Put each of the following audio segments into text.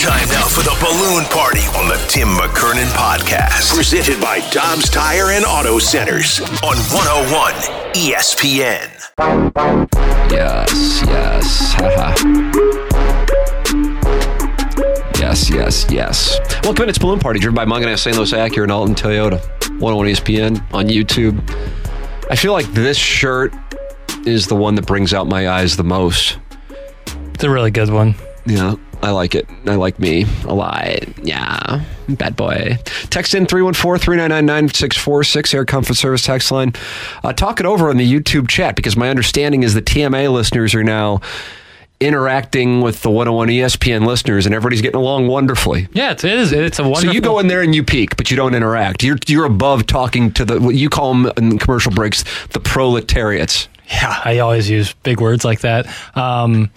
Time now for the balloon party on the Tim McKernan podcast. Presented by Dobbs Tire and Auto Centers on 101 ESPN. Yes, yes. yes, yes, yes. Welcome in. It's Balloon Party, driven by Mungenast St. Louis Acura and Alton Toyota. 101 ESPN on YouTube. I feel like this shirt is the one that brings out my eyes the most. It's a really good one. Yeah, I like it. I like me a lot. Yeah, bad boy. Text in 314 399 9646, Air Comfort Service text line. Uh, talk it over on the YouTube chat because my understanding is the TMA listeners are now interacting with the 101 ESPN listeners and everybody's getting along wonderfully. Yeah, it is. It's a wonderful. So you go in there and you peek, but you don't interact. You're you're above talking to the what you call them in commercial breaks the proletariats. Yeah, I always use big words like that. Um,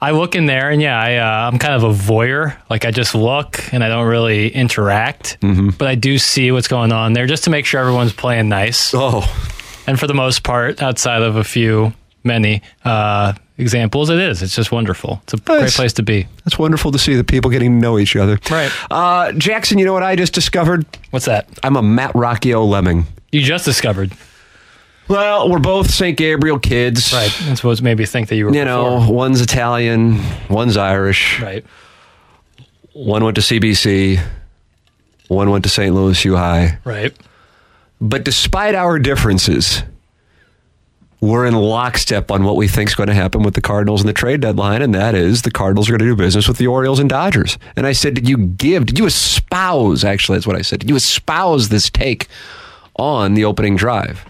I look in there and yeah, I, uh, I'm kind of a voyeur. Like I just look and I don't really interact, Mm-hmm. but I do see what's going on there just to make sure everyone's playing nice. Oh, And for the most part, outside of a few, many uh, examples, it is. It's just wonderful. It's a great place to be. that's wonderful to see the people getting to know each other. Right. Uh, Jackson, you know what I just discovered? What's that? I'm a Matt Rocchio lemming. You just discovered. Well, we're both St. Gabriel kids. Right. That's what made me think that you were. You know, before. one's Italian, one's Irish. Right. One went to CBC, one went to St. Louis U High. Right. But despite our differences, we're in lockstep on what we think is going to happen with the Cardinals and the trade deadline, and that is the Cardinals are going to do business with the Orioles and Dodgers. And I said, Did you give, did you espouse, actually, that's what I said, did you espouse this take on the opening drive?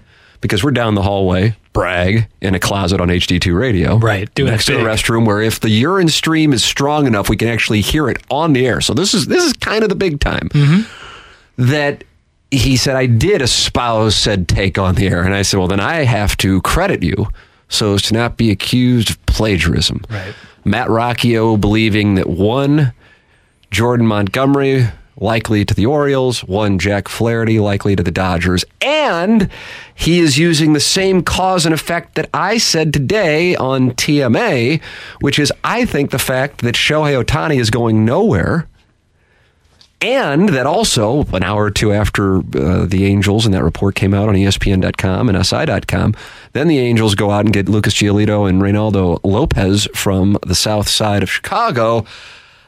Because we're down the hallway, brag, in a closet on HD2 radio. Right, doing Next to the restroom where if the urine stream is strong enough, we can actually hear it on the air. So this is this is kind of the big time mm-hmm. that he said, I did espouse said take on the air. And I said, well, then I have to credit you so as to not be accused of plagiarism. Right. Matt Rocchio believing that one, Jordan Montgomery likely to the Orioles, one Jack Flaherty likely to the Dodgers, and he is using the same cause and effect that I said today on TMA, which is I think the fact that Shohei Ohtani is going nowhere and that also, an hour or two after uh, the Angels and that report came out on ESPN.com and SI.com, then the Angels go out and get Lucas Giolito and Reynaldo Lopez from the south side of Chicago.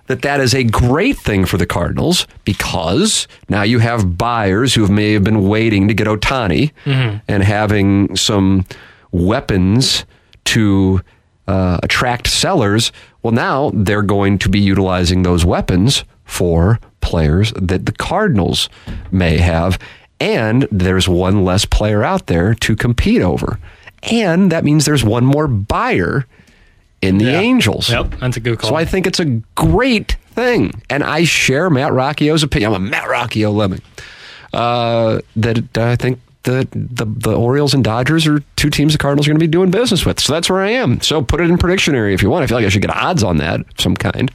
That that is a great thing for the Cardinals because now you have buyers who may have been waiting to get Ohtani and having some weapons to uh, attract sellers. Well, now they're going to be utilizing those weapons for players that the Cardinals may have. And there's one less player out there to compete over. And that means there's one more buyer in the Yeah. Angels. Yep. That's a good call. So I think it's a great thing. And I share Matt Rocchio's opinion. I'm a Matt Rocchio lemming. Uh, that I think the, the the Orioles and Dodgers are two teams the Cardinals are going to be doing business with. So that's where I am. So put it in Predictionary if you want. I feel like I should get odds on that of some kind.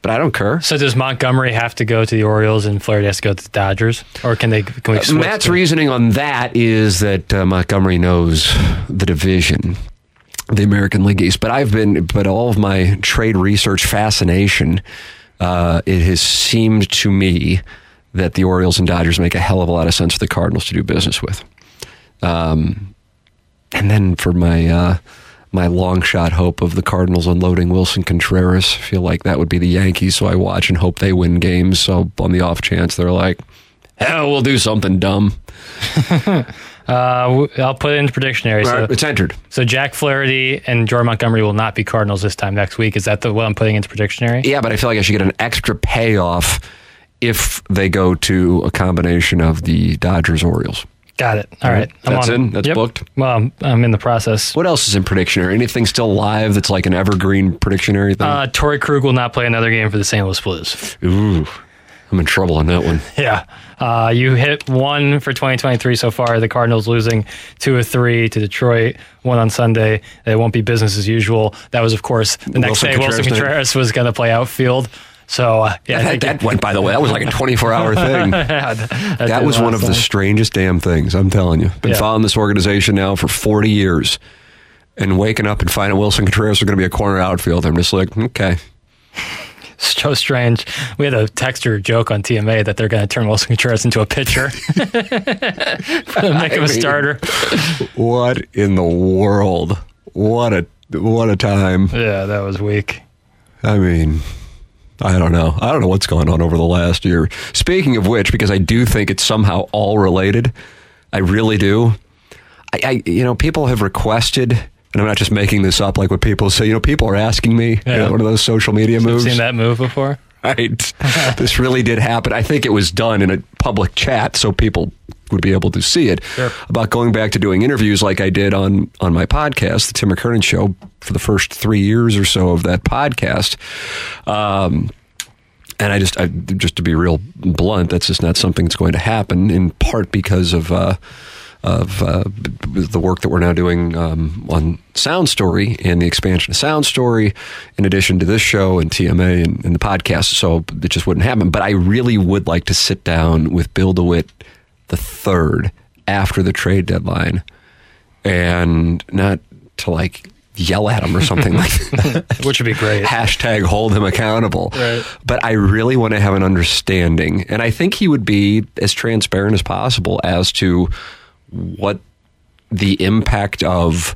But I don't care. So does Montgomery have to go to the Orioles and Flaherty has to go to the Dodgers, or can they? Can we switch Matt's reasoning on that is that uh, Montgomery knows the division, the American League East. But I've been, but all of my trade research fascination, uh, it has seemed to me that the Orioles and Dodgers make a hell of a lot of sense for the Cardinals to do business with. Um, and then for my uh, my long shot hope of the Cardinals unloading Willson Contreras, I feel like that would be the Yankees. So I watch and hope they win games. So on the off chance they're like, hell, we'll do something dumb. Uh, I'll put it into predictionary. All So, right, it's entered. so Jack Flaherty and Jordan Montgomery will not be Cardinals this time next week. Is that the what I'm putting into predictionary? Yeah, but I feel like I should get an extra payoff if they go to a combination of the Dodgers Orioles. Got it. All right. I'm That's on in? That's Yep. booked? Well, I'm, I'm in the process. What else is in predictionary? Anything still live that's like an evergreen predictionary thing? Uh, Torrey Krug will not play another game for the St. Louis Blues. Ooh, I'm in trouble on that one. Yeah. Uh, you hit one for 2023 so far. The Cardinals losing two or three to Detroit, one on Sunday. It won't be business as usual. That was, of course, the next Wilson day Willson Contreras night. Contreras was going to play outfield. So, uh, yeah, That, that went, by the way, that was like a 24 hour thing. that, That was one of the strangest damn things. I'm telling you. Been Yeah. following this organization now for 40 years, and waking up and finding Willson Contreras was going to be a corner outfield. I'm just like, okay, so strange. We had a texter joke on TMA that they're going to turn Willson Contreras into a pitcher, for the make him a starter. what in the world? What a what a time. Yeah, that was weak. I mean, I don't know. I don't know what's going on over the last year. Speaking of which, because I do think it's somehow all related, I really do. I, I you know, people have requested, and I'm not just making this up. Like what people say, you know, people are asking me. you Yeah. know, one of those social media I've moves. seen that move before. Right. this really did happen. I think it was done in a public chat so people would be able to see it. Sure. About going back to doing interviews like I did on on my podcast, the Tim McKernan Show, for the first three years or so of that podcast. Um, and I just, I, just to be real blunt, that's just not something that's going to happen. In part because of uh, of uh, the work that we're now doing um, on Sound Story and the expansion of Sound Story, in addition to this show and TMA and, and the podcast. So it just wouldn't happen. But I really would like to sit down with Bill DeWitt the third after the trade deadline, and not to like yell at him or something like that. Which would be great. Hashtag hold him accountable. Right. But I really want to have an understanding. And I think he would be as transparent as possible as to what the impact of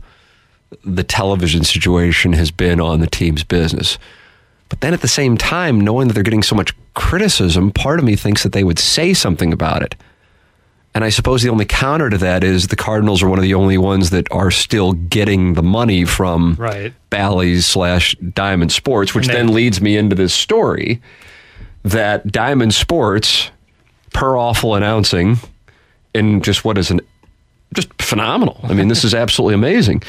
the television situation has been on the team's business. But then at the same time, knowing that they're getting so much criticism, part of me thinks that they would say something about it. And I suppose the only counter to that is the Cardinals are one of the only ones that are still getting the money from Right. Bally's slash Diamond Sports, which they- then leads me into this story that Diamond Sports, per awful announcing, in just what is an just phenomenal. I mean, this is absolutely amazing.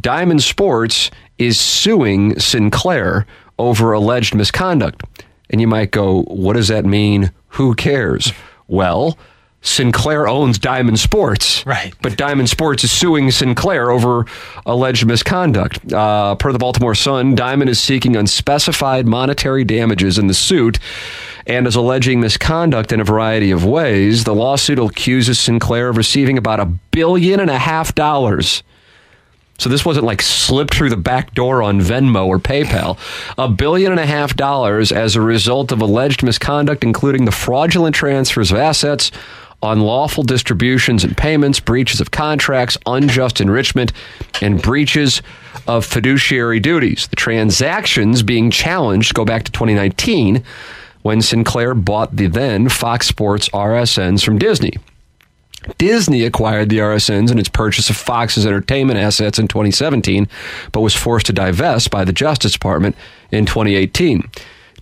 Diamond Sports is suing Sinclair over alleged misconduct. And you might go, what does that mean? Who cares? Well, Sinclair owns Diamond Sports. Right. But Diamond Sports is suing Sinclair over alleged misconduct. Uh, per the Baltimore Sun, Diamond is seeking unspecified monetary damages in the suit and is alleging misconduct in a variety of ways. The lawsuit accuses Sinclair of receiving about a billion and a half dollars. So this wasn't like slipped through the back door on Venmo or PayPal. A billion and a half dollars as a result of alleged misconduct, including the fraudulent transfers of assets, unlawful distributions and payments, breaches of contracts, unjust enrichment, and breaches of fiduciary duties. The transactions being challenged go back to 2019 when Sinclair bought the then Fox Sports RSNs from Disney. Disney acquired the RSNs in its purchase of Fox's entertainment assets in 2017, but was forced to divest by the Justice Department in 2018.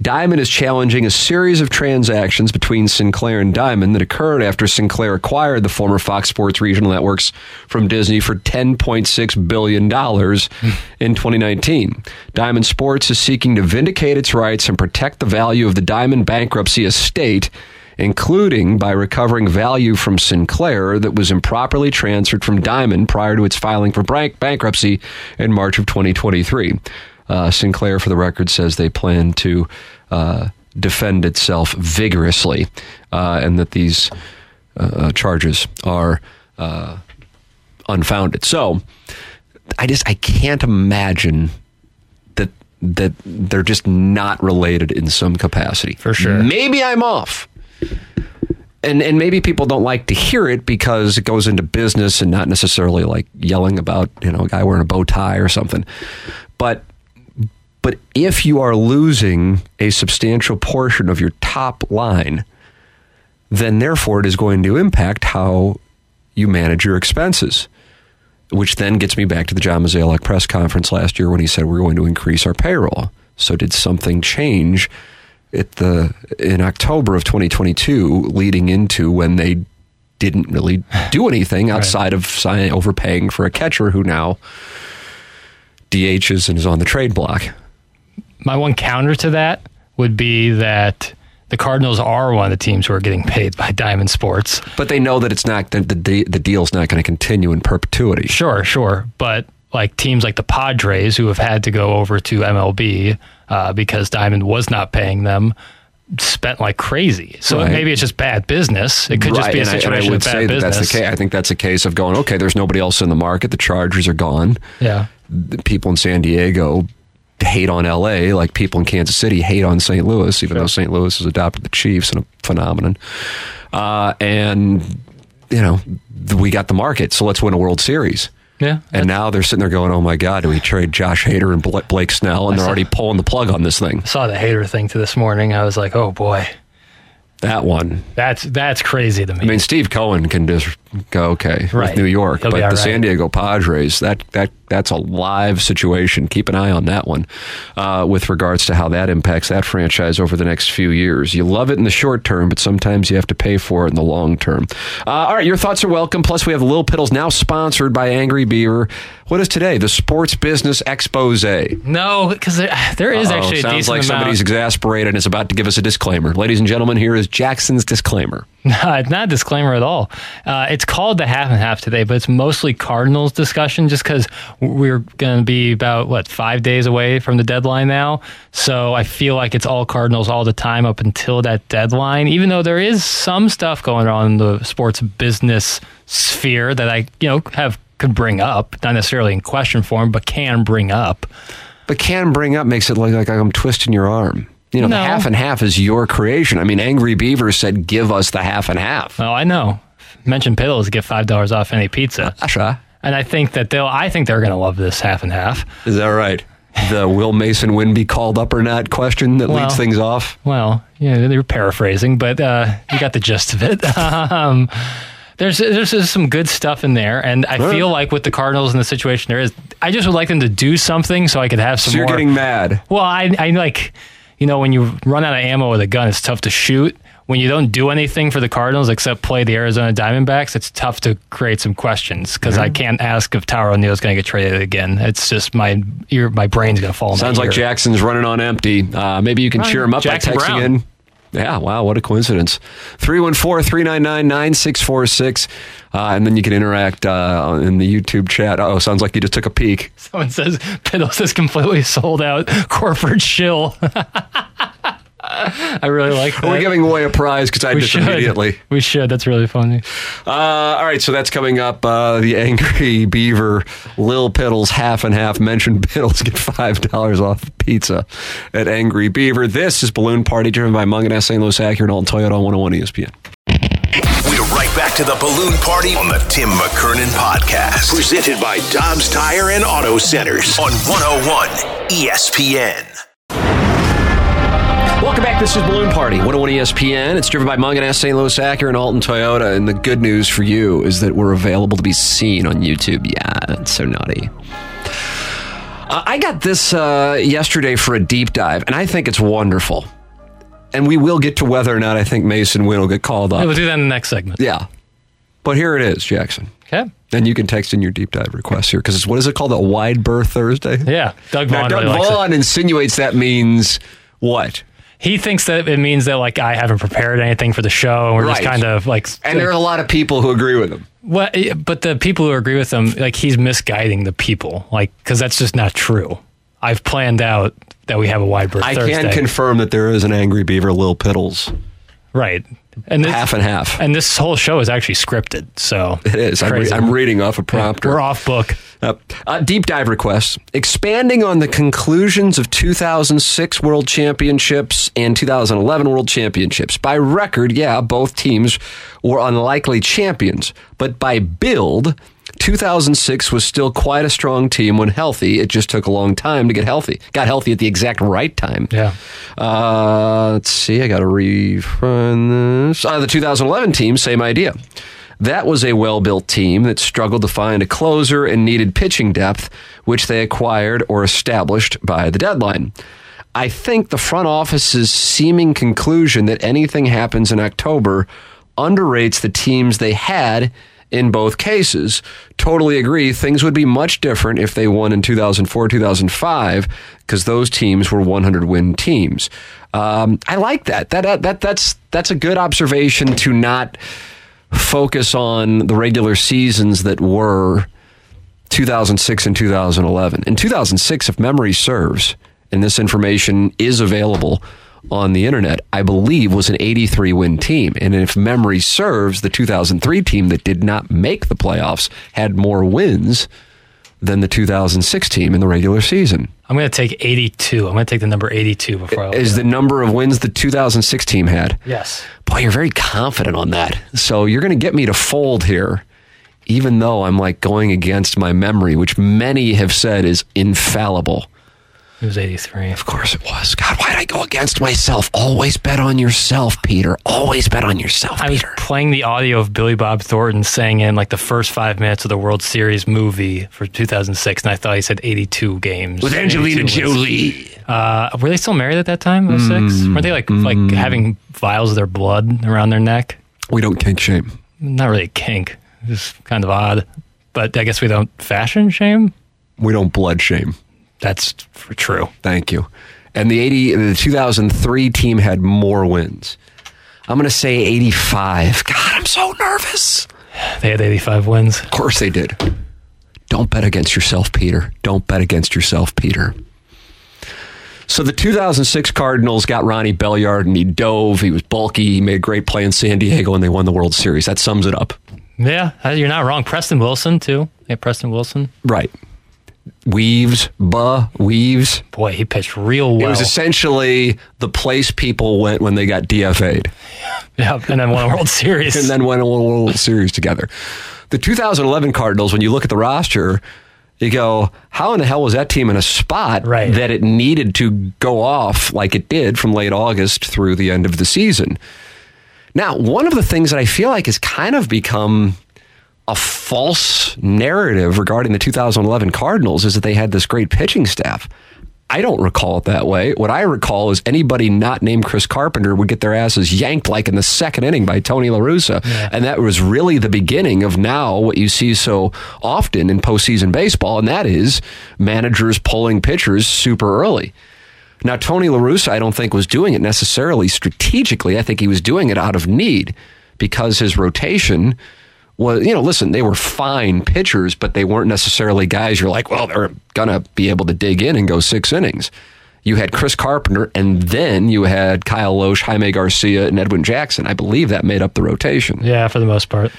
Diamond is challenging a series of transactions between Sinclair and Diamond that occurred after Sinclair acquired the former Fox Sports regional networks from Disney for $10.6 billion in 2019. Diamond Sports is seeking to vindicate its rights and protect the value of the Diamond bankruptcy estate including by recovering value from Sinclair that was improperly transferred from Diamond prior to its filing for bank- bankruptcy in March of 2023. Uh, Sinclair, for the record, says they plan to uh, defend itself vigorously uh, and that these uh, charges are uh, unfounded. So I just I can't imagine that that they're just not related in some capacity. For sure. Maybe I'm off. And and maybe people don't like to hear it because it goes into business and not necessarily like yelling about, you know, a guy wearing a bow tie or something. But but if you are losing a substantial portion of your top line, then therefore it is going to impact how you manage your expenses. Which then gets me back to the John Mozeliak press conference last year when he said we're going to increase our payroll. So did something change at the in October of 2022, leading into when they didn't really do anything outside of overpaying for a catcher who now DHs and is on the trade block. My one counter to that would be that the Cardinals are one of the teams who are getting paid by Diamond Sports. But they know that it's not the the, the deal's not going to continue in perpetuity. Sure, sure, but like teams like the Padres who have had to go over to MLB uh, because Diamond was not paying them spent like crazy. So Right. maybe it's just bad business. It could just Right, be a and I- and I, would of bad say that business. that's the case. I think that's a case of going, okay, there's nobody else in the market. The Chargers are gone. Yeah. The people in San Diego hate on LA like people in Kansas City hate on St. Louis, even though St. Louis has adopted the Chiefs and a phenomenon. Uh, and, you know, we got the market, so let's win a World Series. Yeah. And now they're sitting there going, oh my God, do we trade Josh Hader and Blake Snell? And they're already pulling the plug on this thing. I saw the Hader thing to this morning. I was like, oh boy, That one. that's that's crazy to me. I mean, Steve Cohen can just go okay Right. with New York, He'll but the right. San Diego Padres that that that's a live situation. Keep an eye on that one uh, with regards to how that impacts that franchise over the next few years. You love it in the short term, but sometimes you have to pay for it in the long term. Uh, all right, your thoughts are welcome. Plus, we have Lil Piddles now sponsored by Angry Beaver. What is today? The Sports Business Expose. no, because there, there is Uh-oh, actually a sounds decent like amount. somebody's exasperated and is about to give us a disclaimer. Ladies and gentlemen, here is Jackson's disclaimer. It's not a disclaimer at all. Uh, it's called the half and half today, but it's mostly Cardinals discussion just because we're going to be about, what, five days away from the deadline now. So I feel like it's all Cardinals all the time up until that deadline, even though there is some stuff going on in the sports business sphere that I, you know, have could bring up, not necessarily in question form, but can bring up. But can bring up makes it look like I'm twisting your arm. You know, No. the half and half is your creation. I mean, Angry Beaver said, "Give us the half and half." Oh, I know. Mention Piddles get five dollars off any pizza. Asha, And I think that they'll. I think they're going to love this half and half. is that right? The will Masyn Winn be called up or not question that Well- leads things off. Well, yeah, they're paraphrasing, but uh, you got the gist of it. um, there's there's some good stuff in there, and I Right. feel like with the Cardinals and the situation there is, I just would like them to do something so I could have some So you're more. getting mad. well, I I like, you know, when you run out of ammo with a gun, it's tough to shoot. When you don't do anything for the Cardinals except play the Arizona Diamondbacks, it's tough to create some questions because I can't ask if Tyler O'Neill is going to get traded again. It's just my ear, my brain's going to fall. in my Sounds like ear. Jackson's running on empty. Uh, maybe you can cheer him up Jackson by texting Brown. in. Yeah, wow, what a coincidence. 314 399 9646. Uh, And then you can interact uh, in the YouTube chat. Oh, sounds like you just took a peek. Someone says Piddles is completely sold out corporate shill. I really like that. We're giving away a prize because I we just should. immediately. We should. That's really funny. Uh, all right, so that's coming up. Uh, the Angry Beaver, Lil Piddles, half and half. Mention Piddles get five dollars off pizza at Angry Beaver. This is Balloon Party, driven by Mungan St. Louis Acura and Alton Toyota on 101 ESPN. We're right back to the balloon party on the Tim McKernan podcast. Presented by Dobbs Tire and Auto Centers on 101 ESPN. Welcome back. This is Balloon Party, 101 ESPN. It's driven by Mungan St. Louis Acura and Alton Toyota. And the good news for you is that we're available to be seen on YouTube. Yeah, it's so naughty. Uh, I got this uh, yesterday for a deep dive, and I think it's wonderful. And we will get to whether or not I think Masyn Winn will get called up. We'll do that in the next segment. Yeah. But here it is, Jackson. Okay. And you can text in your deep dive request here because it's what is it called? A wide berth Thursday? Yeah. Doug Now, Doug really. Vaughn insinuates that means what? He thinks that it means that like I haven't prepared anything for the show, and we're just kind of like. And there are a lot of people who agree with him. What? But the people who agree with him, like he's misguiding the people, like because that's just not true. I've planned out that we have a wide berth I Thursday. can confirm that there is an angry beaver, Lil Piddles, right, and this, half and half. and this whole show is actually scripted. So it is. I'm, re-. I'm reading off a prompter. We're off book. Uh, uh, deep dive requests. Expanding on the conclusions of 2006 World Championships and 2011 World Championships. By record, yeah, both teams were unlikely champions, but by build, 2006 was still quite a strong team when healthy. It just took a long time to get healthy. Got healthy at the exact right time. Yeah. Uh, let's see. I got to refund this. Uh, the 2011 team, same idea. That was a well built team that struggled to find a closer and needed pitching depth, which they acquired or established by the deadline. I think the front office's seeming conclusion that anything happens in October underrates the teams they had in both cases. Totally agree. Things would be much different if they won in 2004, 2005, because those teams were 100 win teams. Um, I like that. That, that. That's, that's a good observation to not focus on the regular seasons that were 2006 and 2011. In 2006, if memory serves, and this information is available on the internet, I believe was an 83 win team. And if memory serves, the 2003 team that did not make the playoffs had more wins than the 2006 team in the regular season. I'm going to take 82. I'm going to take the number 82 before I Is the number of wins the 2006 team had? Yes. Boy, you're very confident on that. So you're going to get me to fold here, even though I'm like going against my memory, which many have said is infallible. It was 83. Of course it was. God, why'd I go against myself? Always bet on yourself, Peter. Always bet on yourself, I was Peter. playing the audio of Billy Bob Thornton saying in like the first five minutes of the World Series movie for 2006, and I thought he said 82 games. With 82 Angelina. Jolie. Uh, were they still married at that time? 06? Mm, Weren't they like like having vials of their blood around their neck? We don't kink shame. Not really kink. It's kind of odd. But I guess we don't fashion shame. We don't blood shame. That's for true. Thank you. And the 80 the 2003 team had more wins. I'm going to say 85. God, I'm so nervous. They had 85 wins. Of course they did. Don't bet against yourself, Peter. Don't bet against yourself, Peter. So the 2006 Cardinals got Ronnie Belliard and he dove. He was bulky. He made a great play in San Diego and they won the World Series. That sums it up. Yeah, uh, you're not wrong. Preston Wilson too. Yeah, Preston Wilson. Right. Weaves, buh, weaves. Boy, he pitched real well. It was essentially the place people went when they got DFA'd yeah, and then won a World Series. and then won a World Series together. The 2011 Cardinals, when you look at the roster, you go, how in the hell was that team in a spot Right. that it needed to go off like it did from late August through the end of the season? Now, one of the things that I feel like has kind of become a false narrative regarding the 2011 Cardinals is that they had this great pitching staff. I don't recall it that way. What I recall is anybody not named Chris Carpenter would get their asses yanked like in the second inning by Tony La Russa. And that was really the beginning of now what you see so often in postseason baseball, and that is managers pulling pitchers super early. Now, Tony La Russa, I don't think was doing it necessarily strategically. I think he was doing it out of need because his rotation was, you know, listen, they were fine pitchers, but they weren't necessarily guys you're like, well, they're going to be able to dig in and go six innings. You had Chris Carpenter, and then you had Kyle Lohse, Jaime Garcia, and Edwin Jackson. I believe that made up the rotation. yeah, for the most part.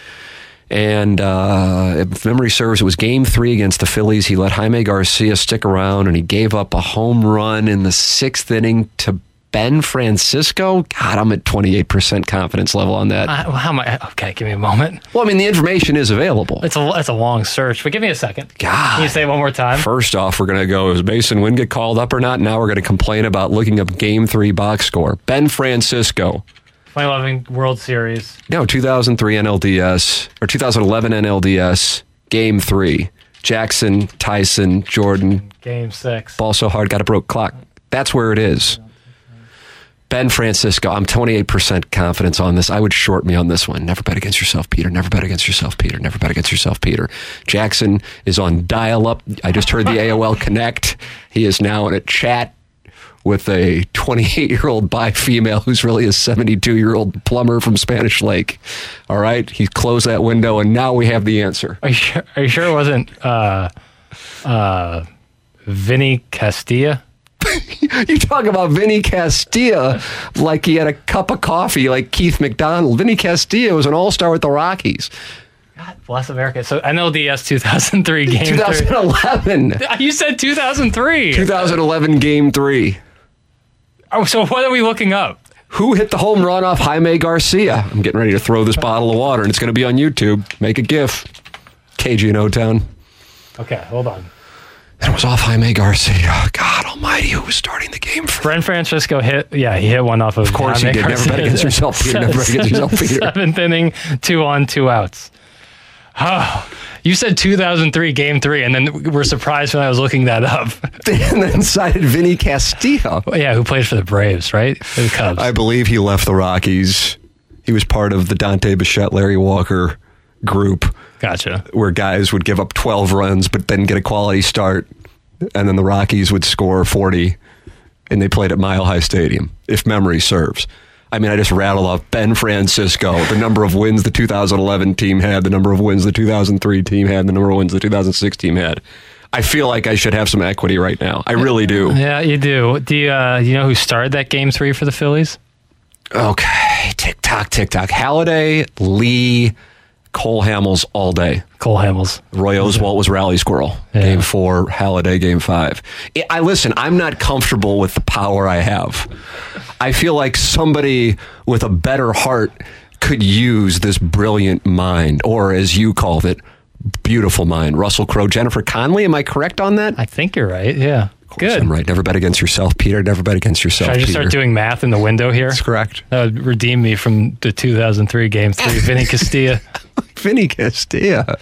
And uh, if memory serves, it was game three against the Phillies. He let Jaime Garcia stick around and he gave up a home run in the sixth inning to Ben Francisco. God, I'm at 28% confidence level on that. Uh, how am I? Okay, give me a moment. Well, I mean, the information is available. It's a it's a long search, but give me a second. God. Can you say it one more time? First off, we're going to go, is Masyn Winn get called up or not? Now we're going to complain about looking up game three box score. Ben Francisco. 2011 World Series. No, 2003 NLDS or 2011 NLDS, game three. Jackson, Tyson, Jordan, Game six. ball so hard, got a broke clock. That's where it is. Ben Francisco, I'm 28% confidence on this. I would short me on this one. Never bet against yourself, Peter. Never bet against yourself, Peter. Never bet against yourself, Peter. Jackson is on dial up. I just heard the AOL Connect. He is now in a chat with a 28 year old bi female who's really a 72 year old plumber from Spanish Lake. All right. He closed that window and now we have the answer. Are you sure? Are you sure it wasn't uh, uh, Vinny Castilla? You talk about Vinny Castilla like he had a cup of coffee like Keith McDonald. Vinny Castilla was an all star with the Rockies. God bless America. So NLDS 2003 game three. 2011. You said 2003. 2011 game three. Oh, so what are we looking up? Who hit the home run off Jaime Garcia? I'm getting ready to throw this bottle of water and it's going to be on YouTube. Make a GIF. KG in O Town. Okay, hold on. It was off Jaime Garcia. God almighty, who was starting the game for Ben Francisco hit, yeah, he hit one off of. Of course he did. Never bet against yourself, Peter. Never bet against yourself, Peter. Seventh inning, two on, two outs. Oh, you said 2003, game three, and then we're surprised when I was looking that up. and then cited Vinny Castilla. yeah, who played for the Braves, right? For the Cubs. I believe he left the Rockies. He was part of the Dante Bichette, Larry Walker group. Gotcha. Where guys would give up 12 runs, but then get a quality start, and then the Rockies would score 40, and they played at Mile High Stadium, if memory serves. I mean, I just rattle off Ben Francisco, the number of wins the 2011 team had, the number of wins the 2003 team had, the number of wins the 2006 team had. I feel like I should have some equity right now. I really do. Yeah, you do. Do you, uh, you know who started that game three for the Phillies? Okay, tick tock, tick tock. Halladay, Lee, Cole Hamels all day. Cole Hamels. Roy Oswalt was rally squirrel. Yeah. Game four, Halladay, game five. I listen, I'm not comfortable with the power I have. I feel like somebody with a better heart could use this brilliant mind, or as you called it, beautiful mind. Russell Crowe, Jennifer Connelly. Am I correct on that? I think you're right. Yeah. Good. I'm right. Never bet against yourself, Peter. Never bet against yourself. Should I just Peter. start doing math in the window here? That's correct. That would redeem me from the 2003 game three. Vinny Castilla. Vinny Castilla.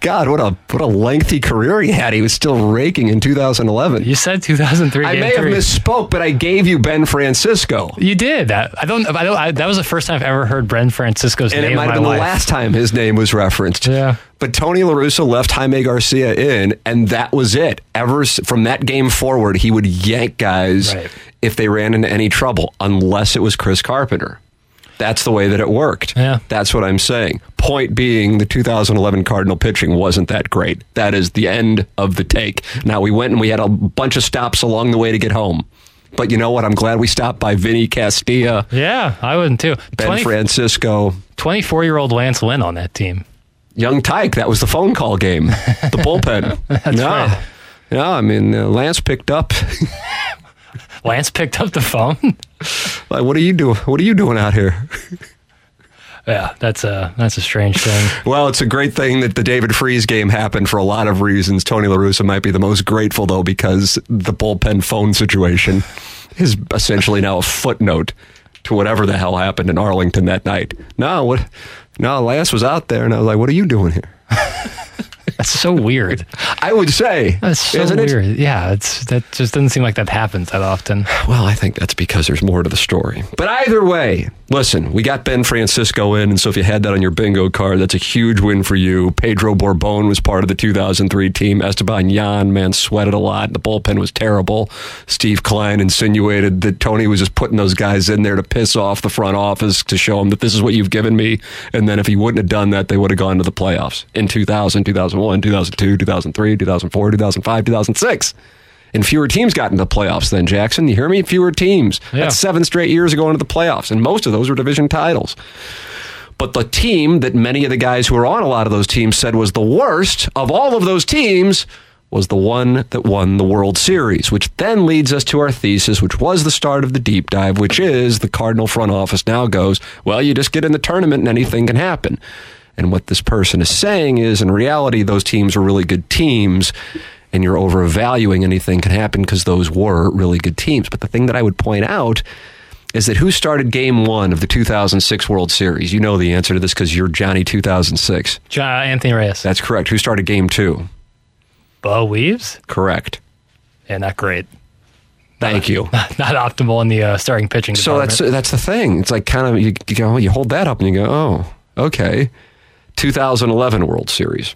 God, what a what a lengthy career he had. He was still raking in 2011. You said 2003. I may three. have misspoke, but I gave you Ben Francisco. You did that. I don't. I don't. I, that was the first time I've ever heard Ben Francisco's and name. And it might have been life. the last time his name was referenced. Yeah. But Tony La Russa left Jaime Garcia in, and that was it. Ever from that game forward, he would yank guys right. if they ran into any trouble, unless it was Chris Carpenter. That's the way that it worked. Yeah. That's what I'm saying. Point being, the 2011 Cardinal pitching wasn't that great. That is the end of the take. Now, we went and we had a bunch of stops along the way to get home. But you know what? I'm glad we stopped by Vinny Castilla. Yeah, I wouldn't too. Ben 20, Francisco. 24 year old Lance Lynn on that team. Young Tyke. That was the phone call game, the bullpen. That's yeah. right. Yeah, I mean, uh, Lance picked up. Lance picked up the phone. like, what are you doing? What are you doing out here? yeah, that's a that's a strange thing. well, it's a great thing that the David Freese game happened for a lot of reasons. Tony La Russa might be the most grateful though because the bullpen phone situation is essentially now a footnote to whatever the hell happened in Arlington that night. No, what? No, Lance was out there, and I was like, "What are you doing here?" That's so weird. I would say. That's so weird. It? Yeah, it's that just doesn't seem like that happens that often. Well, I think that's because there's more to the story. But either way, listen, we got Ben Francisco in, and so if you had that on your bingo card, that's a huge win for you. Pedro Borbon was part of the 2003 team. Esteban Yan, man, sweated a lot. The bullpen was terrible. Steve Kline insinuated that Tony was just putting those guys in there to piss off the front office to show them that this is what you've given me. And then if he wouldn't have done that, they would have gone to the playoffs in 2000, 2001. 2002, 2003, 2004, 2005, 2006. And fewer teams got into the playoffs then, Jackson. You hear me? Fewer teams. Yeah. That's seven straight years of going to the playoffs. And most of those were division titles. But the team that many of the guys who were on a lot of those teams said was the worst of all of those teams was the one that won the World Series, which then leads us to our thesis, which was the start of the deep dive, which is the Cardinal front office now goes, well, you just get in the tournament and anything can happen. And what this person is saying is, in reality, those teams are really good teams, and you're overvaluing anything can happen because those were really good teams. But the thing that I would point out is that who started game one of the 2006 World Series? You know the answer to this because you're Johnny 2006. John, Anthony Reyes. That's correct. Who started game two? Bo Weaves? Correct. Yeah, not great. Thank not, you. Not, not, optimal in the uh, starting pitching. So that's that's the thing. It's like kind of you, you go, you hold that up and you go, oh, okay. 2011 World Series.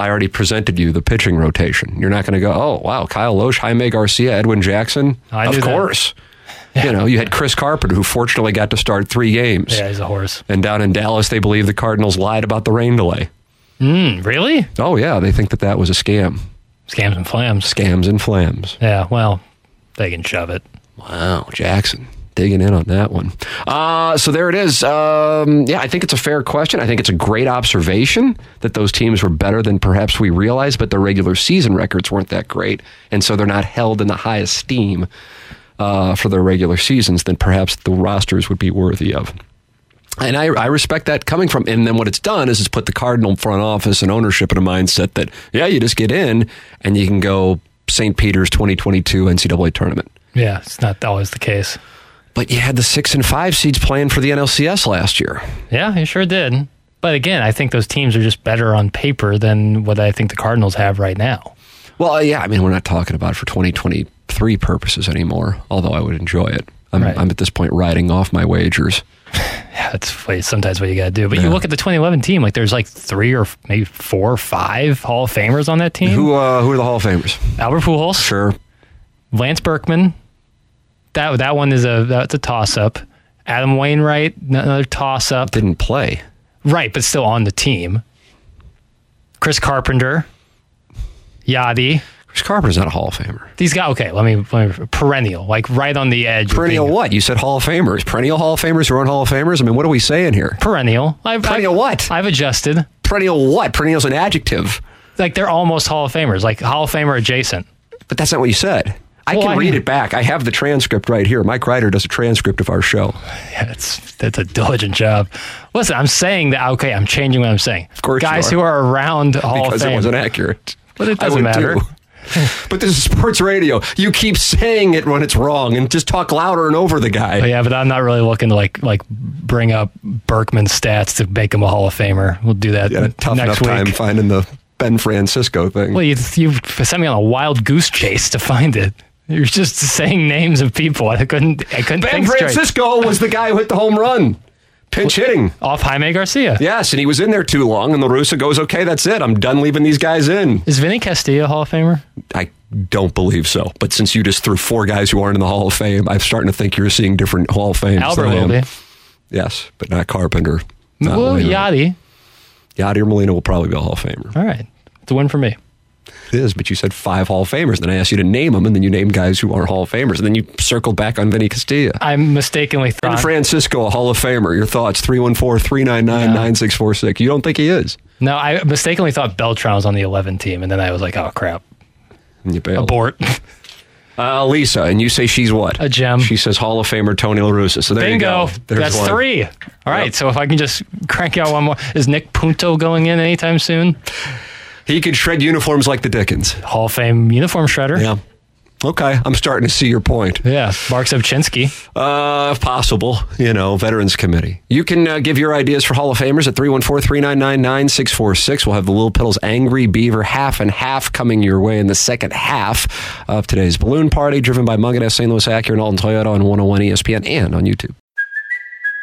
I already presented you the pitching rotation. You're not going to go, oh, wow, Kyle Lohse, Jaime Garcia, Edwin Jackson. I of course. Yeah. You know, you had Chris Carpenter, who fortunately got to start three games. Yeah, he's a horse. And down in Dallas, they believe the Cardinals lied about the rain delay. Mm, really? Oh, yeah. They think that that was a scam. Scams and flams. Scams and flams. Yeah, well, they can shove it. Wow, Jackson digging in on that one. Uh, so there it is. Um, yeah, I think it's a fair question. I think it's a great observation that those teams were better than perhaps we realized, but their regular season records weren't that great. And so they're not held in the high esteem uh, for their regular seasons than perhaps the rosters would be worthy of. And I, I respect that coming from. And then what it's done is it's put the Cardinal front office and ownership in a mindset that, yeah, you just get in and you can go St. Peter's 2022 NCAA tournament. Yeah, it's not always the case. But you had the six and five seeds playing for the NLCS last year. Yeah, you sure did. But again, I think those teams are just better on paper than what I think the Cardinals have right now. Well, uh, yeah, I mean, we're not talking about it for 2023 purposes anymore, although I would enjoy it. I'm, Right. I'm at this point writing off my wagers. Yeah, that's sometimes what you got to do. But you look at the 2011 team, like there's like three or maybe four or five Hall of Famers on that team. Who uh, who are the Hall of Famers? Albert Pujols, Sure. Lance Berkman. That that one is a that's a toss up. Adam Wainwright, another toss up. Didn't play. Right, but still on the team. Chris Carpenter, Yadi. Chris Carpenter's not a Hall of Famer. These guys, okay, let me, let me perennial, like right on the edge. Perennial being- what? You said Hall of Famers. Perennial Hall of Famers who aren't Hall of Famers? I mean, what are we saying here? Perennial. I've, Perennial I've, what? I've adjusted. Perennial what? Perennial's an adjective. Like they're almost Hall of Famers, like Hall of Famer adjacent. But that's not what you said. I Well, can I read mean- it back. I have the transcript right here. Mike Ryder does a transcript of our show. Yeah, it's that's a diligent job. Listen, I'm saying that. Okay, I'm changing what I'm saying. Of course guys are. who are around Hall because of it wasn't accurate. But it doesn't matter. too. but this is sports radio. You keep saying it when it's wrong and just talk louder and over the guy. But yeah, but I'm not really looking to like like bring up Berkman's stats to make him a Hall of Famer. We'll do that a tough next enough time week. finding the Ben Francisco thing. Well, you you sent me on a wild goose chase to find it. You're just saying names of people. I couldn't. I couldn't ben think straight. Francisco was the guy who hit the home run. Pinch hitting. Off Jaime Garcia. Yes, and he was in there too long, and LaRussa goes, okay, that's it. I'm done leaving these guys in. Is Vinny Castilla a Hall of Famer? I don't believe so. But since you just threw four guys who aren't in the Hall of Fame, I'm starting to think you're seeing different Hall of Fames. Albert will be. Yes, but not Carpenter. Not Well, Molina. Yadi. Yadier Molina will probably be a Hall of Famer. All right. It's a win for me. It is, but you said five Hall of Famers. Then I asked you to name them, and then you named guys who aren't Hall of Famers. And then you circled back on Vinny Castilla. I mistakenly thought. Francisco, a Hall of Famer. Your thoughts, 314 399 9646. You don't think he is? no, I mistakenly thought Beltran was on the 11 team, and then I was like, oh, crap. And you bailed. Abort. Uh, Lisa, and you say she's what? A gem. She says Hall of Famer Tony La Russa. So there Bingo. you go. There's That's one. three. All right. Yep. So if I can just crank out one more. Is Nick Punto going in anytime soon? He could shred uniforms like the Dickens. Hall of Fame uniform shredder. Yeah. Okay, I'm starting to see your point. Yeah. Mark Sobchinski. Uh, if possible, you know, Veterans Committee. You can uh, give your ideas for Hall of Famers at 314 399 9646. We'll have the Little Piddles Angry Beaver half and half coming your way in the second half of today's balloon party, driven by Mungenast, St. Louis Acura, and Alton Toyota on 101 ESPN and on YouTube.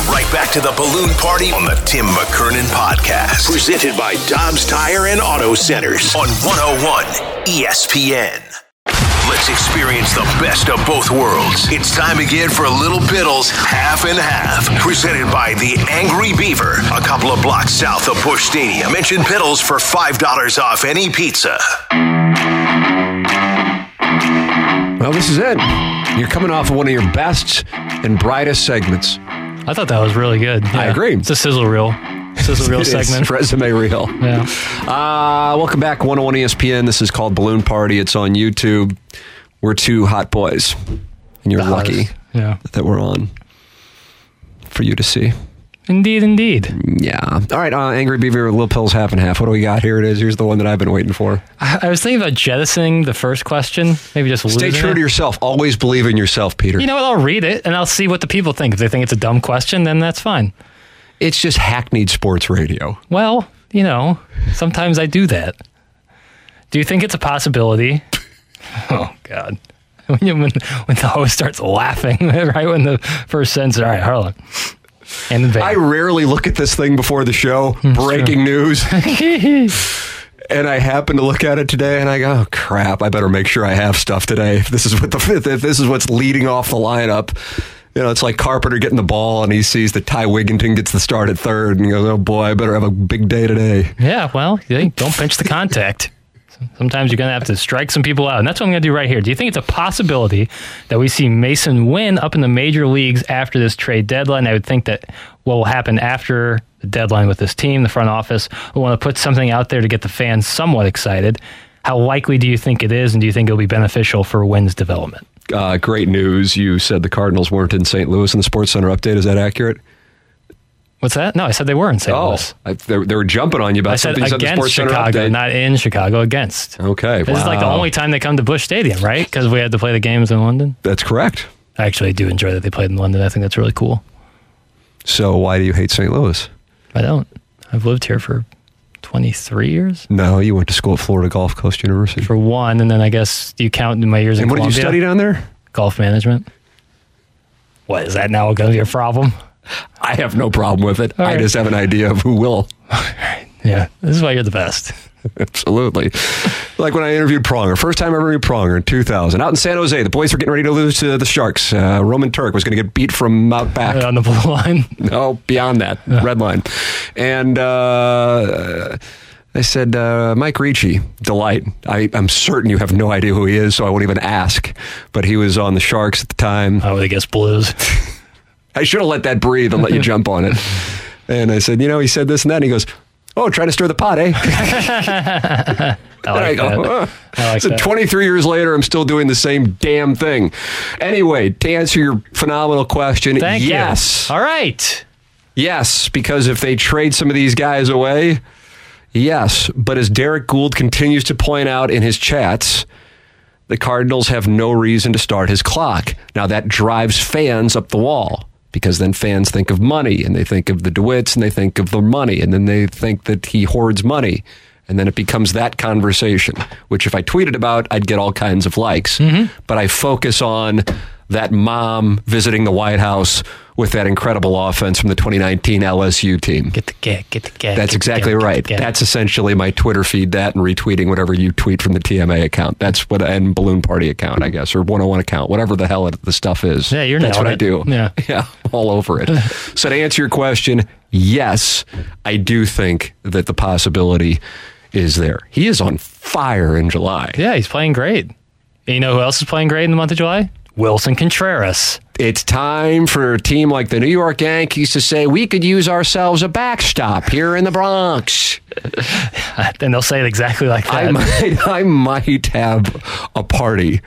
We're right back to the balloon party on the Tim McKernan podcast. Presented by Dobbs Tire and Auto Centers on 101 ESPN. Let's experience the best of both worlds. It's time again for Little Piddles Half and Half. Presented by the Angry Beaver, a couple of blocks south of Busch Stadium. Mention Piddles for $5 off any pizza. Well, this is it. You're coming off of one of your best and brightest segments. I thought that was really good. I agree. It's a sizzle reel. Sizzle reel segment. Resume reel. Yeah. Uh, welcome back, 101 ESPN. This is called Balloon Party. It's on YouTube. We're two hot boys, and you're The lucky hottest. Yeah. that we're on for you to see. Indeed, indeed. Yeah. All right, uh, Angry Beaver, Little Pills, half and half. What do we got? Here it is. Here's the one that I've been waiting for. I, I was thinking about jettisoning the first question. Maybe just Stay true it. to yourself. Always believe in yourself, Peter. You know what? I'll read it and I'll see what the people think. If they think it's a dumb question, then that's fine. it's just hackneyed sports radio. Well, you know, sometimes I do that. Do you think it's a possibility Oh God. When, when, when the host starts laughing right when the first sentence, all right, Harlan. And then I rarely look at this thing before the show. Hmm, Breaking news. and I happen to look at it today, and I go, "Oh crap! I better make sure I have stuff today. If this is what the if this is what's leading off the lineup." You know, it's like Carpenter getting the ball, and he sees that Ty Wigginton gets the start at third, and he goes, "Oh boy, I better have a big day today." Yeah, well, don't pinch the contact. Sometimes you're going to have to strike some people out. And that's what I'm going to do right here. Do you think it's a possibility that we see Masyn Winn up in the major leagues after this trade deadline? I would think that what will happen after the deadline with this team, the front office, will want to put something out there to get the fans somewhat excited. How likely do you think it is, and do you think it'll be beneficial for Winn's development? Uh, great news! You said the Cardinals weren't in St. Louis in the Sports Center update. Is that accurate? What's that? No, I said they were in St. Oh, Louis. I, they, they were jumping on you about I said something you said in the against Sports Chicago, not in Chicago. Against. okay, This is like the only time they come to Busch Stadium, right? Because we had to play the games in London. That's correct. I actually do enjoy that they played in London. I think that's really cool. So why do you hate St. Louis? I don't. I've lived here for 23 years No, you went to school at Florida Gulf Coast University. for one, and then I guess you count in my years in and what did you study down there? Golf management. What is that now going to be a problem? I have no problem with it. All I right. just have an idea of who will. Yeah, this is why you're the best. Absolutely. like when I interviewed Pronger, first time I ever interviewed Pronger in 2000, out in San Jose. The boys were getting ready to lose to the Sharks. Uh, Roman Turek was going to get beat from out back. On the blue line. No, beyond that, red line. And uh, I said, uh, Mike Ricci, delight. I, I'm certain you have no idea who he is, so I won't even ask. But he was on the Sharks at the time. I would guess Blues. I should have let that breathe and let you jump on it. And I said, you know, he said this and that. And he goes, oh, trying to stir the pot, eh? I And I go, that. "Huh." I like so that. 23 years later, I'm still doing the same damn thing. Anyway, to answer your phenomenal question, Thank yes. you. All right. Yes, because if they trade some of these guys away, yes. But as Derrick Goold continues to point out in his chats, the Cardinals have no reason to start his clock. Now that drives fans up the wall because then fans think of money and they think of the DeWitts and they think of the money and then they think that he hoards money. And then it becomes that conversation, which if I tweeted about, I'd get all kinds of likes. Mm-hmm. But I focus on that mom visiting the White House with that incredible offense from the 2019 LSU team. Get the get, get the get. That's get exactly get, right. get. That's essentially my Twitter feed. That and retweeting whatever you tweet from the TMA account. That's what and balloon party account, I guess, or 101 account, whatever the hell it, the stuff is. Yeah, you're That's what nailing I do. Yeah. yeah, all over it. so to answer your question, yes, I do think that the possibility is there. He is on fire in July. Yeah, he's playing great. And you know who else is playing great in the month of July? Willson Contreras. It's time for a team like the New York Yankees to say we could use ourselves a backstop here in the Bronx. And they'll say it exactly like that. I might, I might have a party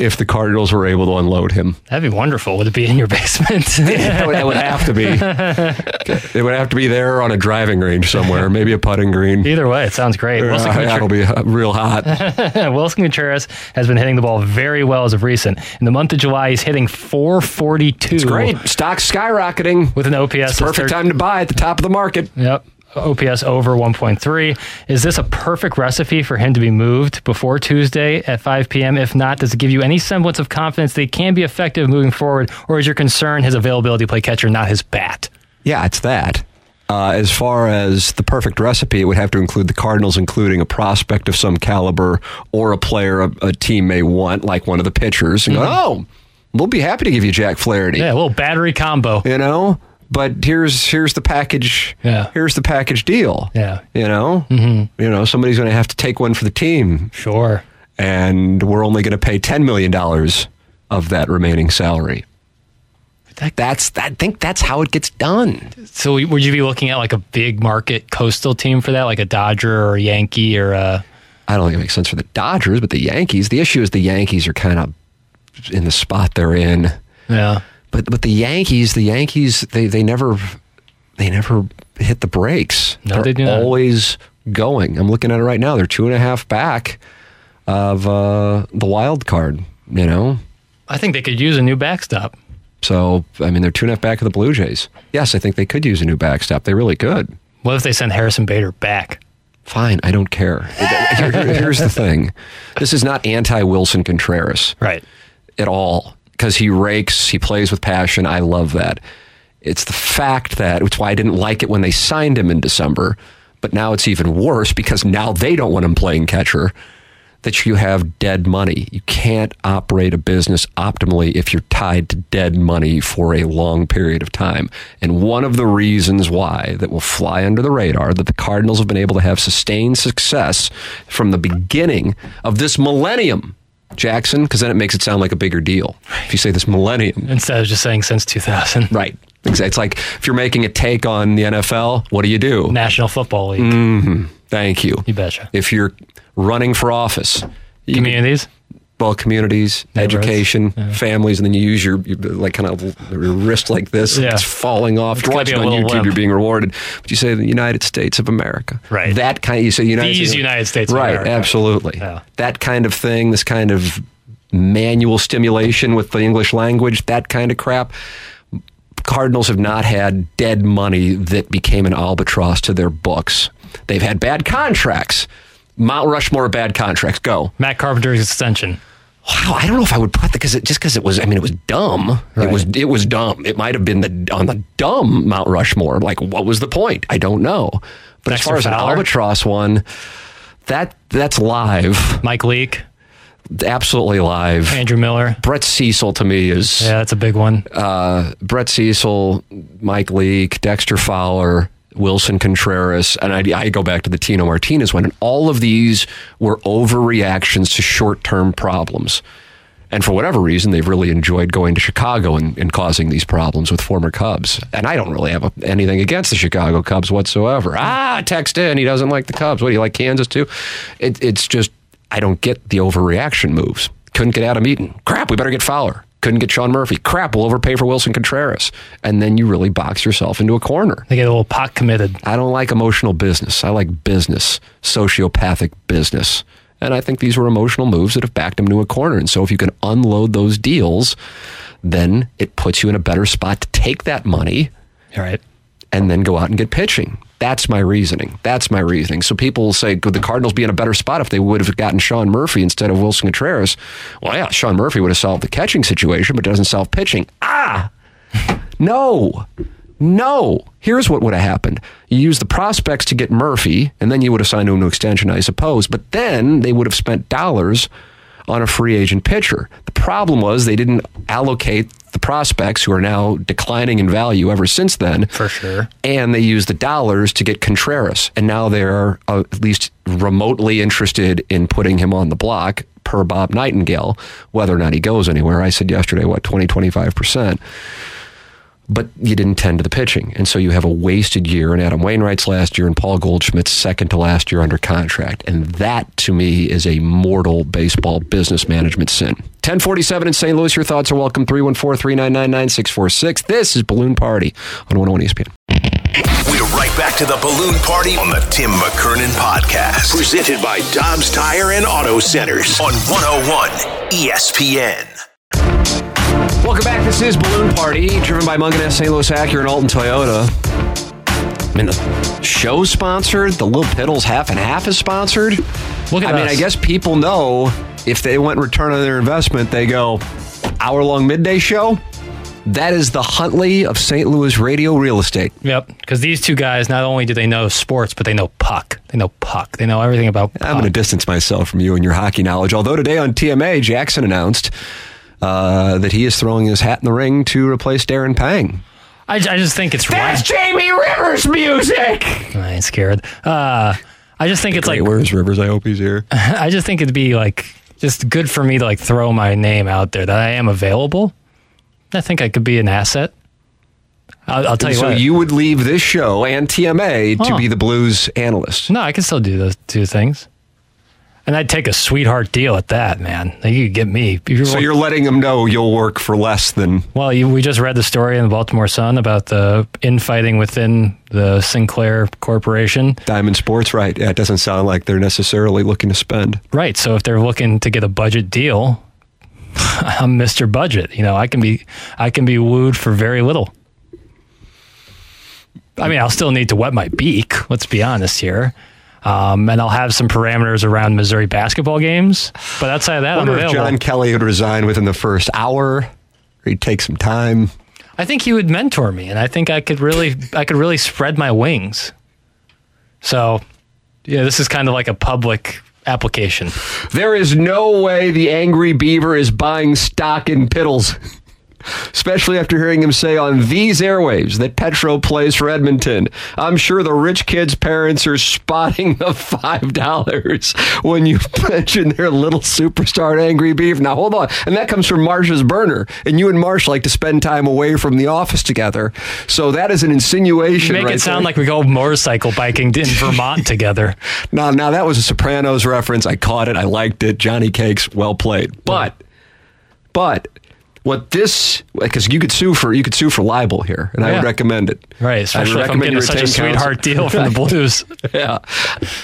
if the Cardinals were able to unload him. That'd be wonderful. Would it be in your basement? It would, would have to be. It would have to be there on a driving range somewhere, maybe a putting green. Either way, it sounds great. Uh, Willson, that'll be uh, real hot. Willson Contreras has been hitting the ball very well as of recent. In the month of July, he's hitting 442. It's great. Stock skyrocketing. With an OPS. Perfect thir- time to buy at the top of the market. Yep. OPS over 1.3. Is this a perfect recipe for him to be moved before Tuesday at 5 p.m.? If not, does it give you any semblance of confidence that he can be effective moving forward? Or is your concern his availability to play catcher, not his bat? Yeah, it's that. Uh, as far as the perfect recipe, it would have to include the Cardinals, including a prospect of some caliber or a player a, a team may want, like one of the pitchers, and go, oh, we'll be happy to give you Jack Flaherty. Yeah, a little battery combo. You know, but here's here's the package. Yeah. Here's the package deal. Yeah. You know. Mm-hmm. You know, somebody's going to have to take one for the team, Sure. and we're only going to pay ten million dollars of that remaining salary. That- That's I think that's how it gets done. So would you be looking at like a big market coastal team for that, like a Dodger or a Yankee or a. I don't think it makes sense for the Dodgers, but the Yankees. The issue is the Yankees are kind of in the spot they're in. Yeah. But but the Yankees, the Yankees, they they never they never hit the brakes. No, They're they do not. always going. I'm looking at it right now. They're two and a half back of uh, the wild card. You know, I think they could use a new backstop. so I mean they're two and a half back of the Blue Jays. Yes, I think they could use a new backstop. They really could. What if they send Harrison Bader back? Fine, I don't care. Here- here's the thing this is not anti Willson Contreras Right. at all because he rakes, he plays with passion. I love that. It's the fact that, is why I didn't like it when they signed him in December, but now it's even worse because now they don't want him playing catcher. That you have dead money. You can't operate a business optimally if you're tied to dead money for a long period of time. And one of the reasons why that will fly under the radar that the Cardinals have been able to have sustained success from the beginning of this millennium Jackson, because then it makes it sound like a bigger deal. If you say this millennium, Instead of just saying since 2000. right? Exactly. It's like if you're making a take on the NFL, what do you do? National Football League. Mm. Thank you. You betcha. If you're running for office, you Communities. Communities, Neighborhoods. education, families, and then you use your, your like kind of your wrist like this. Yeah. It's falling off. It's You're watching on YouTube. limp. You're being rewarded. But you say the United States of America. Right. That kind. You say United These States. United States of Right. Absolutely. Yeah. That kind of thing. This kind of manual stimulation with the English language. That kind of crap. Cardinals have not had dead money that became an albatross to their books. They've had bad contracts. Mount Rushmore bad contracts. Go. Matt Carpenter's extension. Wow, I don't know if I would put because it just because it was. I mean, it was dumb. It was. It was dumb. It might have been the on the dumb Mount Rushmore. Like, what was the point? I don't know. But as far as an albatross one, that that's live, Mike Leake. absolutely live. Andrew Miller. Brett Cecil to me is Yeah, that's a big one. uh, Brett Cecil, Mike Leake, Dexter Fowler, Willson Contreras, and I, I go back to the Tino Martinez one. And all of these were overreactions to short term problems. And for whatever reason, they've really enjoyed going to Chicago and, and causing these problems with former Cubs. And I don't really have a, anything against the Chicago Cubs whatsoever. Ah, text in. He doesn't like the Cubs. What do you like, Kansas too? It, it's just, I don't get the overreaction moves. Couldn't get Adam Eaton. Crap, we better get Fowler. Couldn't get Sean Murphy. Crap, we'll overpay for Willson Contreras. And then you really box yourself into a corner. They get a little pot committed. I don't like emotional business. I like business, sociopathic business. And I think these were emotional moves that have backed him to a corner. And so if you can unload those deals, then it puts you in a better spot to take that money All right. and then go out and get pitching. That's my reasoning. That's my reasoning. So people will say, could the Cardinals be in a better spot if they would have gotten Sean Murphy instead of Willson Contreras? Well, yeah, Sean Murphy would have solved the catching situation, but doesn't solve pitching. Ah, no, no. Here's what would have happened. You use the prospects to get Murphy, and then you would have signed him to an extension, I suppose. But then they would have spent dollars on a free agent pitcher. The problem was they didn't allocate the prospects who are now declining in value ever since then For sure. and they use the dollars to get Contreras, and now they're uh, at least remotely interested in putting him on the block per Bob Nightingale. Whether or not he goes anywhere, I said yesterday, what 20, 25 percent. But you didn't tend to the pitching, and so you have a wasted year in Adam Wainwright's last year and Paul Goldschmidt's second to last year under contract, and that to me is a mortal baseball business management sin. 1047 in St. Louis. Your thoughts are welcome. 314 399 9646. This is Balloon Party on 101 ESPN. We're right back to the balloon party on the Tim McKernan podcast. Presented by Dobbs Tire and Auto Centers on 101 ESPN. Welcome back. This is Balloon Party, driven by Mungenast, St. Louis Acura, and Alton Toyota. I mean, the show sponsored. The Little Piddles half and half is sponsored. Look at I mean. I guess people know if they want return on their investment, they go hour long midday show. That is the Huntley of St. Louis radio real estate. Yep. Because these two guys, not only do they know sports, but they know puck. They know puck. They know everything about puck. I'm going to distance myself from you and your hockey knowledge. Although today on TMA, Jackson announced uh, that he is throwing his hat in the ring to replace Darren Pang. I, I just think it's right. Jamie Rivers music. I ain't scared. Uh, I just think it's like where's Rivers? I hope he's here. I just think it'd be like just good for me to like throw my name out there that I am available. I think I could be an asset. I'll, I'll tell you so what. you would leave this show and TMA to be the Blues analyst. no, I can still do those two things, and I'd take a sweetheart deal at that, man. You could get me. You're So you're letting them know you'll work for less than. Well, you, we just read the story in the Baltimore Sun about the infighting within the Sinclair Corporation. Diamond Sports, right? Yeah, it doesn't sound like they're necessarily looking to spend. Right. So if they're looking to get a budget deal, I'm Mr. Budget. You know, I can be I can be wooed for very little. I mean, I'll still need to wet my beak. Let's be honest here. Um, and I'll have some parameters around Missouri basketball games. But outside of that, I I'm wonder if. John Kelly would resign within the first hour. Or he'd take some time. I think he would mentor me, and I think I could really, I could really spread my wings. So, yeah, this is kind of like a public application. There is no way the angry beaver is buying stock in Piddles. Especially after hearing him say on these airwaves that Petro plays for Edmonton. I'm sure the rich kids' parents are spotting the $5 when you mention their little superstar angry Beef. Now, hold on. And that comes from Marsh's burner. And you and Marsh like to spend time away from the office together. So that is an insinuation. You make right it sound there. like we go motorcycle biking in Vermont together. Now, now that was a Sopranos reference. I caught it. I liked it. Johnny Cakes, well played. But, but what this because you could sue for you could sue for libel here, and I would recommend it. Right, especially if I'm getting such a counsel. sweetheart deal from the Blues. Yeah,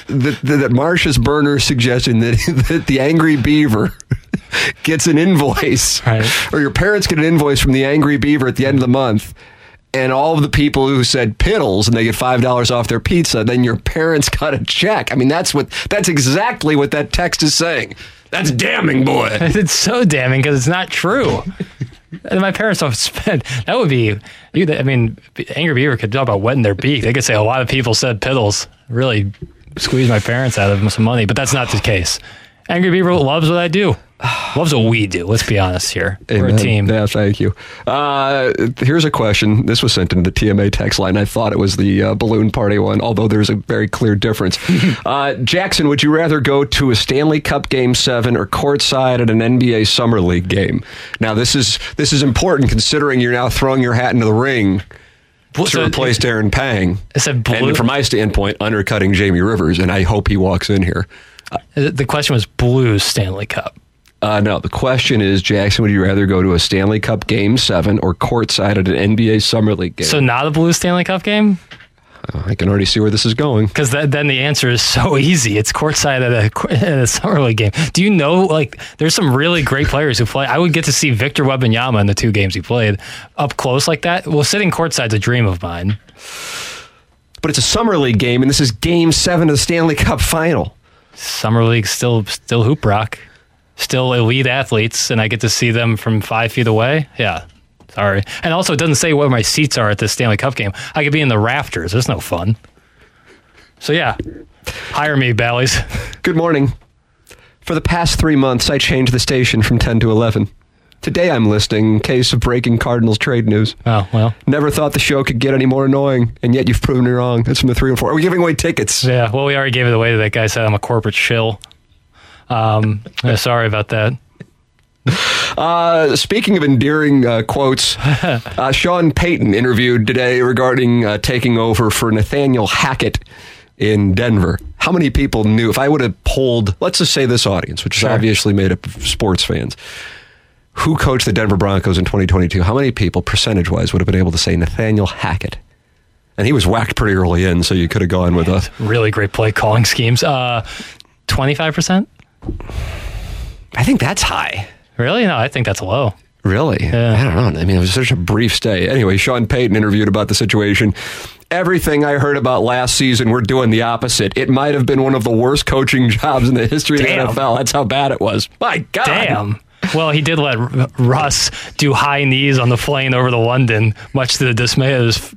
that, that, Marsh's burner suggesting that that the angry beaver gets an invoice, Right. or your parents get an invoice from the angry beaver at the end of the month. And all of the people who said piddles and they get five dollars off their pizza, then your parents got a check. I mean, that's what that's exactly what that text is saying. That's damning, boy. It's so damning because it's not true. And my parents don't spend. That would be. You, I mean, Angry Beaver could talk about wetting their beak. They could say a lot of people said piddles. Really squeeze my parents out of some money, but that's not the case. Angry Beaver loves what I do. Loves what we do. Let's be honest here. We're a team. Yeah, thank you. Uh, here's a question. This was sent into the TMA text line. I thought it was the uh, balloon party one, although there's a very clear difference. uh, Jackson, would you rather go to a Stanley Cup Game Seven or courtside at an NBA Summer League game? Now, this is this is important considering you're now throwing your hat into the ring to So- replace Darren Pang. It said blue. And from my standpoint, undercutting Jamie Rivers, and I hope he walks in here. The question was Blues Stanley Cup. Uh, no, the question is, Jackson, would you rather go to a Stanley Cup Game 7 or courtside at an NBA Summer League game? So not a blue Stanley Cup game? I can already see where this is going. Because then the answer is so easy. It's courtside at a, at a summer league game. Do you know, like, there's some really great players who play. I would get to see Victor Wembanyama in the two games he played up close like that. Well, sitting courtside's a dream of mine. But it's a Summer League game, and this is Game 7 of the Stanley Cup Final. Summer league still still hoop rock, still elite athletes, and I get to see them from five feet away. Yeah. Sorry. And also, it doesn't say where my seats are at this Stanley Cup game. I could be in the rafters. That's no fun. So, yeah, hire me, Bally's. Good morning. For the past three months, I changed the station from 10 to 11. Today, I'm listening in case of breaking Cardinals trade news. Oh, well. Never thought the show could get any more annoying, and yet you've proven me wrong. It's from the 3 and 4. Are we giving away tickets? Yeah, well, we already gave it away to that guy said I'm a corporate shill. Um, sorry about that. Uh, speaking of endearing uh, quotes, uh, Sean Payton interviewed today regarding uh, taking over for Nathaniel Hackett in Denver. How many people knew? If I would have polled, let's just say this audience, which is Sure. obviously made up of sports fans, who coached the Denver Broncos in 2022? How many people, percentage wise, would have been able to say Nathaniel Hackett? And he was whacked pretty early in, so you could have gone with a. Really great play calling schemes. Uh, 25%? I think that's high. Really? No, I think that's low. Really? I don't know. I mean, it was such a brief stay. Anyway, Sean Payton interviewed about the situation. Everything I heard about last season, we're doing the opposite. It might have been one of the worst coaching jobs in the history Damn. of the NFL. That's how bad it was. My God. Damn. Well, he did let R- Russ do high knees on the plane over to London, much to the dismay of his.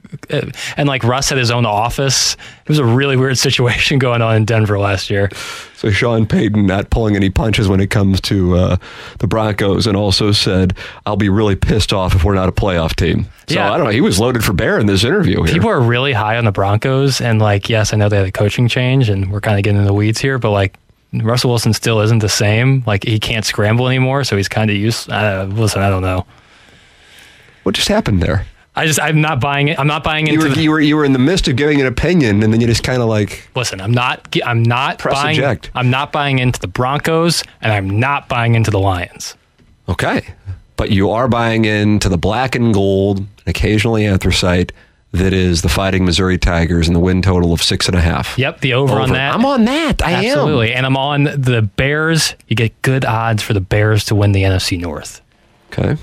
And like Russ had his own office. It was a really weird situation going on in Denver last year. So Sean Payton not pulling any punches when it comes to uh, the Broncos, and also said, "I'll be really pissed off if we're not a playoff team." So Yeah. I don't know. He was loaded for bear in this interview here. People are really high on the Broncos, and like, yes, I know they had a coaching change, and we're kind of getting in the weeds here, but like, Russell Wilson still isn't the same. Like, he can't scramble anymore, so he's kind of used. Uh, listen, I don't know. what just happened there? I just, I'm not buying it. I'm not buying You into. were, the, you were you were in the midst of giving an opinion, and then you just kind of like listen, I'm not. I'm not Press buying. eject. I'm not buying into the Broncos, and I'm not buying into the Lions. Okay. But you are buying into the black and gold, occasionally anthracite, that is the Fighting Missouri Tigers and the win total of six and a half. Yep, the over, on that. I'm on that. I Absolutely, and I'm on the Bears. You get good odds for the Bears to win the NFC North. Okay.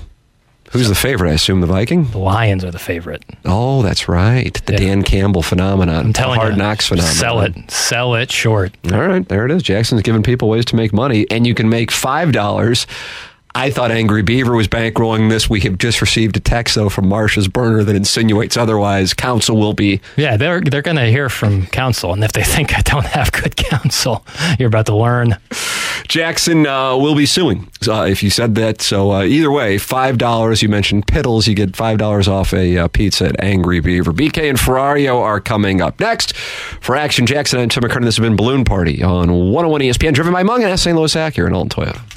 Who's the favorite? I assume the Viking. The Lions are the favorite. Oh, that's right. The Yeah. Dan Campbell phenomenon. I'm telling the hard you, knocks phenomenon. Sell it, sell it short. All right, there it is. Jackson's giving people ways to make money, and you can make five dollars. I thought Angry Beaver was bankrolling this. We have just received a text though from Marsha's burner that insinuates otherwise. Council will be. Yeah, they're they're going to hear from counsel, and if they think I don't have good counsel, you're about to learn. Jackson uh, will be suing uh, if you said that. So uh, either way, five dollars. You mentioned Piddles, you get five dollars off a uh, pizza at Angry Beaver. BK and Ferrario are coming up next for Action Jackson and Tim McKernan. This has been Balloon Party on 101 ESPN, driven by Mungenast St. Louis Acura and Alton Toyota.